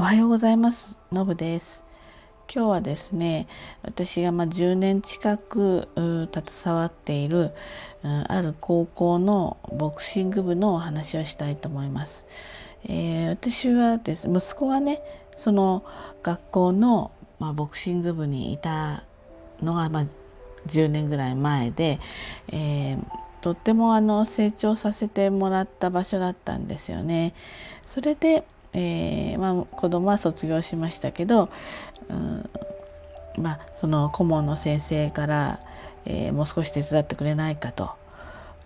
おはようございます。のぶです。今日はですね私がま10年近く携わっているある高校のボクシング部のお話をしたいと思います、えー、私はです息子がねその学校の、ま、ボクシング部にいたのが、ま、10年ぐらい前で、えー、とってもあの成長させてもらった場所だったんですよね。それでえー、まあ、子供は卒業しましたけど、うん、まあ、その顧問の先生から、えー、もう少し手伝ってくれないかと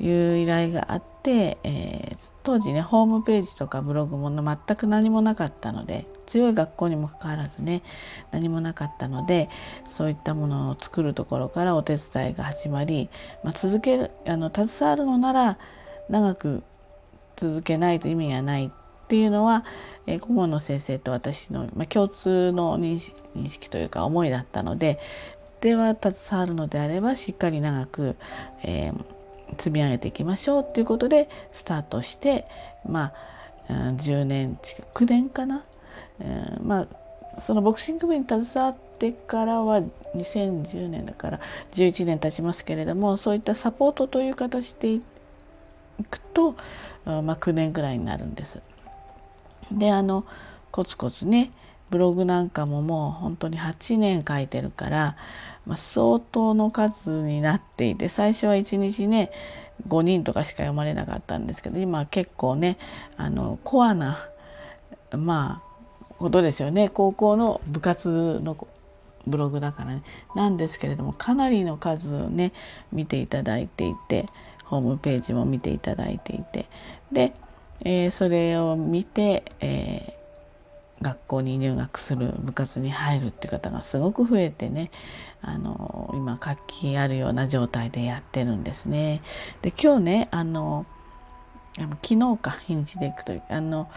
いう依頼があって、えー、当時ねホームページとかブログも全く何もなかったので強い学校にもかかわらずね何もなかったのでそういったものを作るところからお手伝いが始まり、まあ、続けるあの携わるのなら長く続けないと意味がないっていうのは、え、顧問の先生と私の、ま、共通の認識というか思いだったのででは携わるのであればしっかり長く、えー、積み上げていきましょうということでスタートしてまあ10年近く9年かな、えー、まあそのボクシング部に携わってからは2010年だから11年経ちますけれどもそういったサポートという形でいくと、まあ、9年ぐらいになるんです。であのコツコツねブログなんかももう本当に8年書いてるから、まあ、相当の数になっていて最初は1日ね5人とかしか読まれなかったんですけど今結構ねあのコアなまあことですよね。高校の部活のブログだからね。なんですけれどもかなりの数をね見ていただいていてホームページも見ていただいていて。でえー、それを見て、えー、学校に入学する部活に入るっていう方がすごく増えてねあの今活気あるような状態でやってるんですね。で今日ねあの昨日か日にちで行くとあの、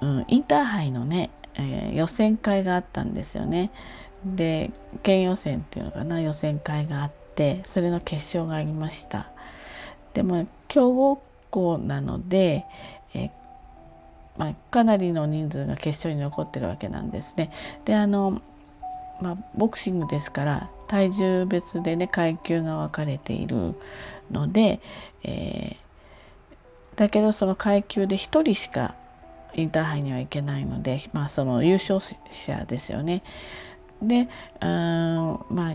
うん、インターハイのね、えー、予選会があったんですよね。で県予選っていうのかな予選会があってそれの決勝がありました。でも強豪校なので、えまあ、かなりの人数が決勝に残ってるわけなんですね。であの、まあ、ボクシングですから体重別でね階級が分かれているので、えー、だけどその階級で1人しかインターハイには行けないので、まあ、その優勝者ですよね。でうんまあ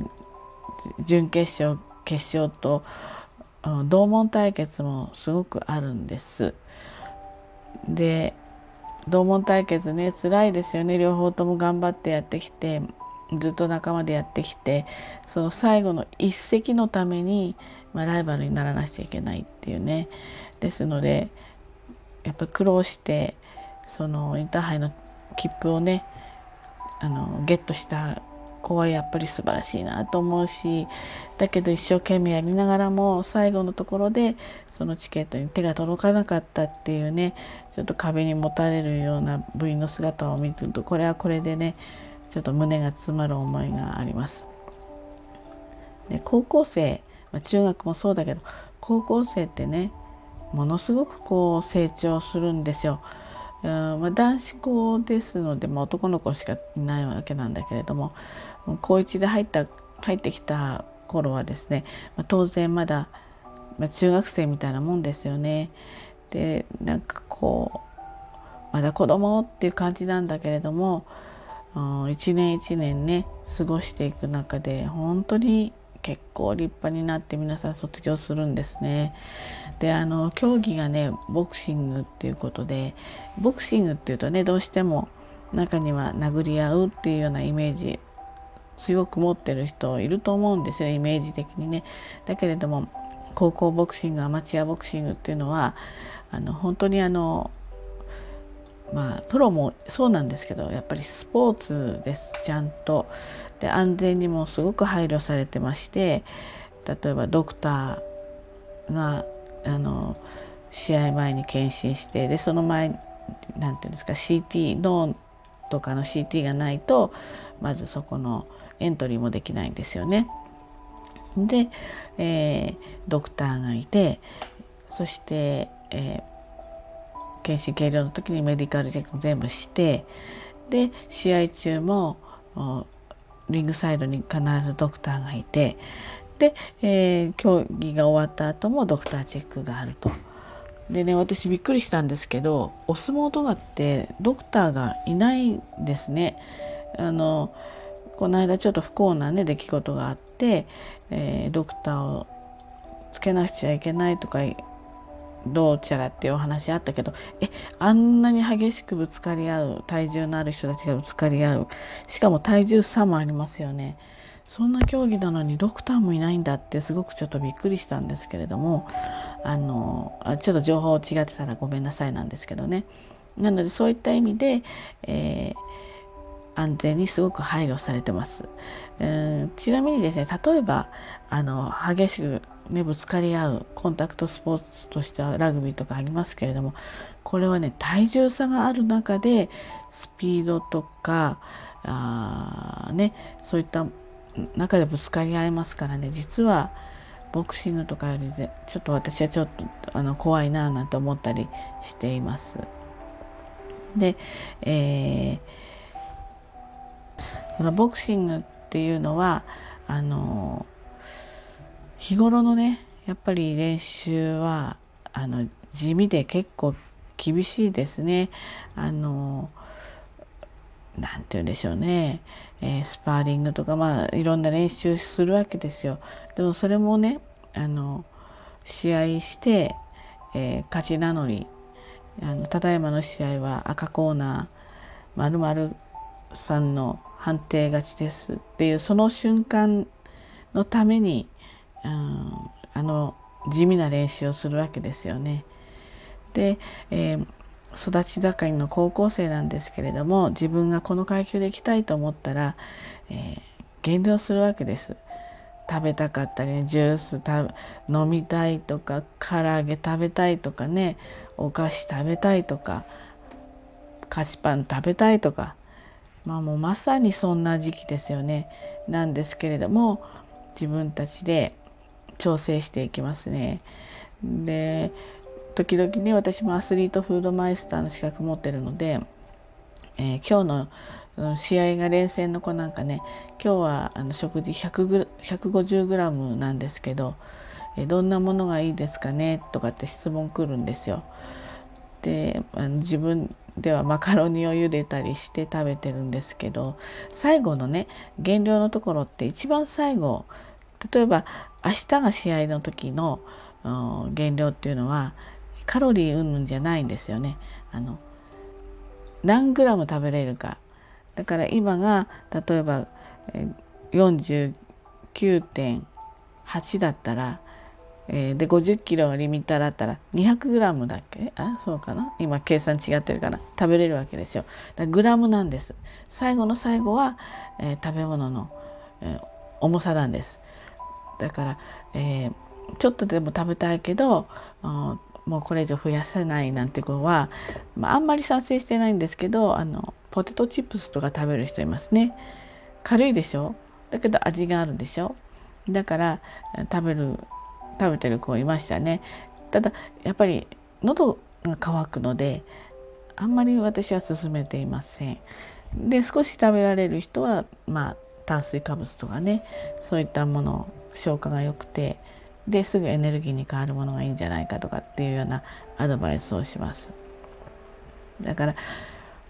準決勝決勝と同門対決もすごくあるんです。で同門対決ね辛いですよね。両方とも頑張ってやってきてずっと仲間でやってきてその最後の一席のために、まあ、ライバルにならなくちゃいけないっていうね。ですのでやっぱ苦労してそのインターハイの切符をねあのゲットした子はやっぱり素晴らしいなと思うしだけど一生懸命やりながらも最後のところでそのチケットに手が届かなかったっていうねちょっと壁にもたれるような部員の姿を見るとこれはこれでねちょっと胸が詰まる思いがあります。で高校生、まあ、中学もそうだけど高校生ってねものすごくこう成長するんですよ。まあ、男子校ですので、まあ、男の子しかいないわけなんだけれども高1で入った入ってきた頃はですね、まあ、当然まだ、まあ、中学生みたいなもんですよね。でなんかこうまだ子供っていう感じなんだけれども一年一年ね過ごしていく中で本当に結構立派になって皆さん卒業するんですね。であの競技がねボクシングっていうことでボクシングっていうとねどうしても中には殴り合うっていうようなイメージ強く持ってる人いると思うんですよイメージ的にね。だけれども高校ボクシングアマチュアボクシングっていうのはあの本当にあのまあプロもそうなんですけどやっぱりスポーツですちゃんと。で安全にもすごく配慮されてまして例えばドクターがあの試合前に検診してでその前なんていうんですか CT 脳とかの CT がないとまずそこのエントリーもできないんですよね。で、えー、ドクターがいてそして、えー、検診計量の時にメディカルチェックも全部してで試合中もリングサイドに必ずドクターがいてで、えー、競技が終わった後もドクターチェックがあると。でね私びっくりしたんですけどお相撲とかってドクターがいないんですね。あのこの間ちょっと不幸なね出来事があって、えー、ドクターをつけなくちゃいけないとかどうちゃらっていうお話あったけどえあんなに激しくぶつかり合う体重のある人たちがぶつかり合う。しかも体重差もありますよね。そんな競技なのにドクターもいないんだってすごくちょっとびっくりしたんですけれどもあのあちょっと情報違ってたらごめんなさいなんですけどね。なのでそういった意味で、えー、安全にすごく配慮されてます、えー、ちなみにですね例えばあの激しくね、ぶつかり合うコンタクトスポーツとしてはラグビーとかありますけれどもこれはね体重差がある中でスピードとかあ、ね、そういった中でぶつかり合いますからね実はボクシングとかよりちょっと私はちょっとあの怖いななんて思ったりしています。で、えー、そのボクシングっていうのはあの日頃のねやっぱり練習はあの地味で結構厳しいですね。あの何て言うんでしょうね、えー、スパーリングとかまあいろんな練習するわけですよ。でもそれもねあの試合して、えー、勝ち名乗りあのただいまの試合は赤コーナーまるさんの判定勝ちですっていうその瞬間のためにうん、あの地味な練習をするわけですよね。で、えー、育ち盛りの高校生なんですけれども自分がこの階級で行きたいと思ったら、えー、減量するわけです。食べたかったり、ね、ジュース飲みたいとか唐揚げ食べたいとかねお菓子食べたいとか菓子パン食べたいとかまあもうまさにそんな時期ですよねなんですけれども自分たちで調整していきますね。で時々ね私もアスリートフードマイスターの資格持ってるので、えー、今日の試合が連戦の子なんかね今日はあの食事 150g なんですけど、え、どんなものがいいですかねとかって質問来るんですよ。であの自分ではマカロニを茹でたりして食べてるんですけど最後のね減量のところって一番最後例えば明日が試合の時の減量っていうのはカロリー云々じゃないんですよね。あの何グラム食べれるかだから今が例えば49.8だったら、えー、で50キロリミッターだったら200グラムだっけ？あそうかな？今計算違ってるから食べれるわけですよ。だグラムなんです。最後の最後は、えー、食べ物の、えー、重さなんです。だから、えー、ちょっとでも食べたいけどもうこれ以上増やせないなんて子は、まあ、あんまり賛成してないんですけどあのポテトチップスとか食べる人いますね軽いでしょ？だけど味があるでしょ？だから食べる食べてる子いましたねただやっぱり喉が渇くのであんまり私は勧めていませんで少し食べられる人はまあ炭水化物とかねそういったもの消化が良くてですぐエネルギーに変わるものがいいんじゃないかとかっていうようなアドバイスをします。だから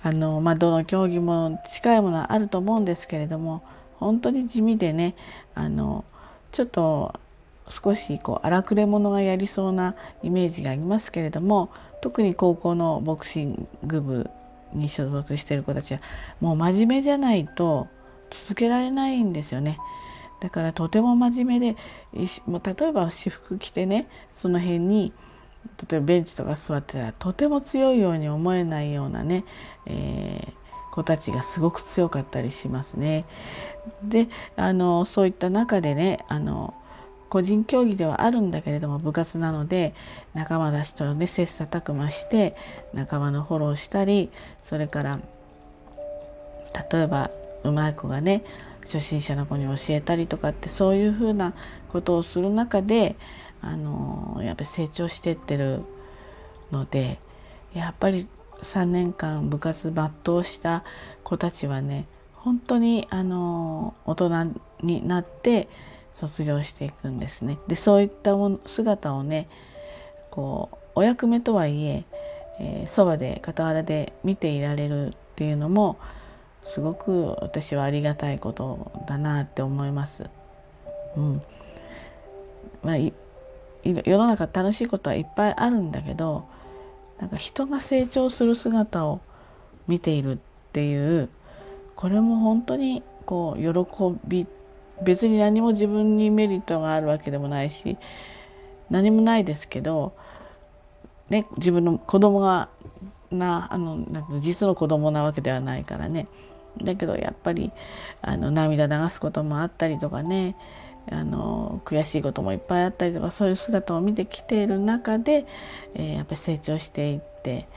あの、まあ、どの競技も近いものはあると思うんですけれども本当に地味でねあのちょっと少しこう荒くれ者がやりそうなイメージがありますけれども特に高校のボクシング部に所属してる子たちはもう真面目じゃないと続けられないんですよね。だからとても真面目でもう例えば私服着てねその辺に例えばベンチとか座ってたらとても強いように思えないようなね、えー、子たちがすごく強かったりしますね。であのそういった中でねあの個人競技ではあるんだけれども部活なので仲間たちとね切磋琢磨して仲間のフォローしたりそれから例えばうまい子がね初心者の子に教えたりとかってそういうふうなことをする中であのやっぱり成長してってるのでやっぱり3年間部活抜刀した子たちはね本当にあの大人になって卒業していくんですね。でそういった姿をねこうお役目とはいええー、そばで傍らで見ていられるっていうのもすごく私はありがたいことだなって思います。うんまあ、い世の中楽しいことはいっぱいあるんだけどなんか人が成長する姿を見ているっていうこれも本当にこう喜び別に何も自分にメリットがあるわけでもないし何もないですけどね、自分の子供がなあの実の子供なわけではないからね。だけどやっぱりあの涙流すこともあったりとかねあの悔しいこともいっぱいあったりとかそういう姿を見てきている中で、えー、やっぱり成長していって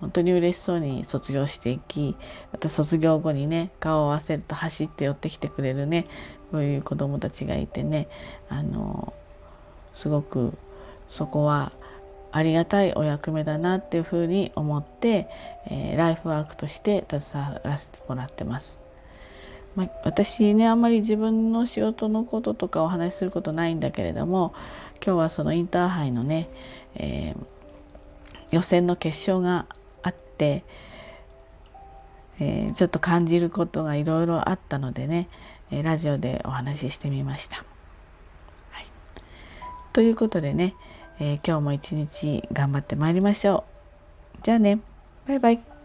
本当に嬉しそうに卒業していきまた卒業後にね顔を合わせると走って寄ってきてくれるねそういう子どもたちがいてねあのすごくそこはありがたいお役目だなっていうふうに思って、えー、ライフワークとして携わらせてもらってます。まあ、私ねあんまり自分の仕事のこととかお話しすることないんだけれども今日はそのインターハイのね、えー、予選の決勝が、えー、ちょっと感じることがいろいろあったのでねえラジオでお話ししてみました。はい、ということでねえー、今日も一日頑張ってまいりましょう。じゃあね、バイバイ。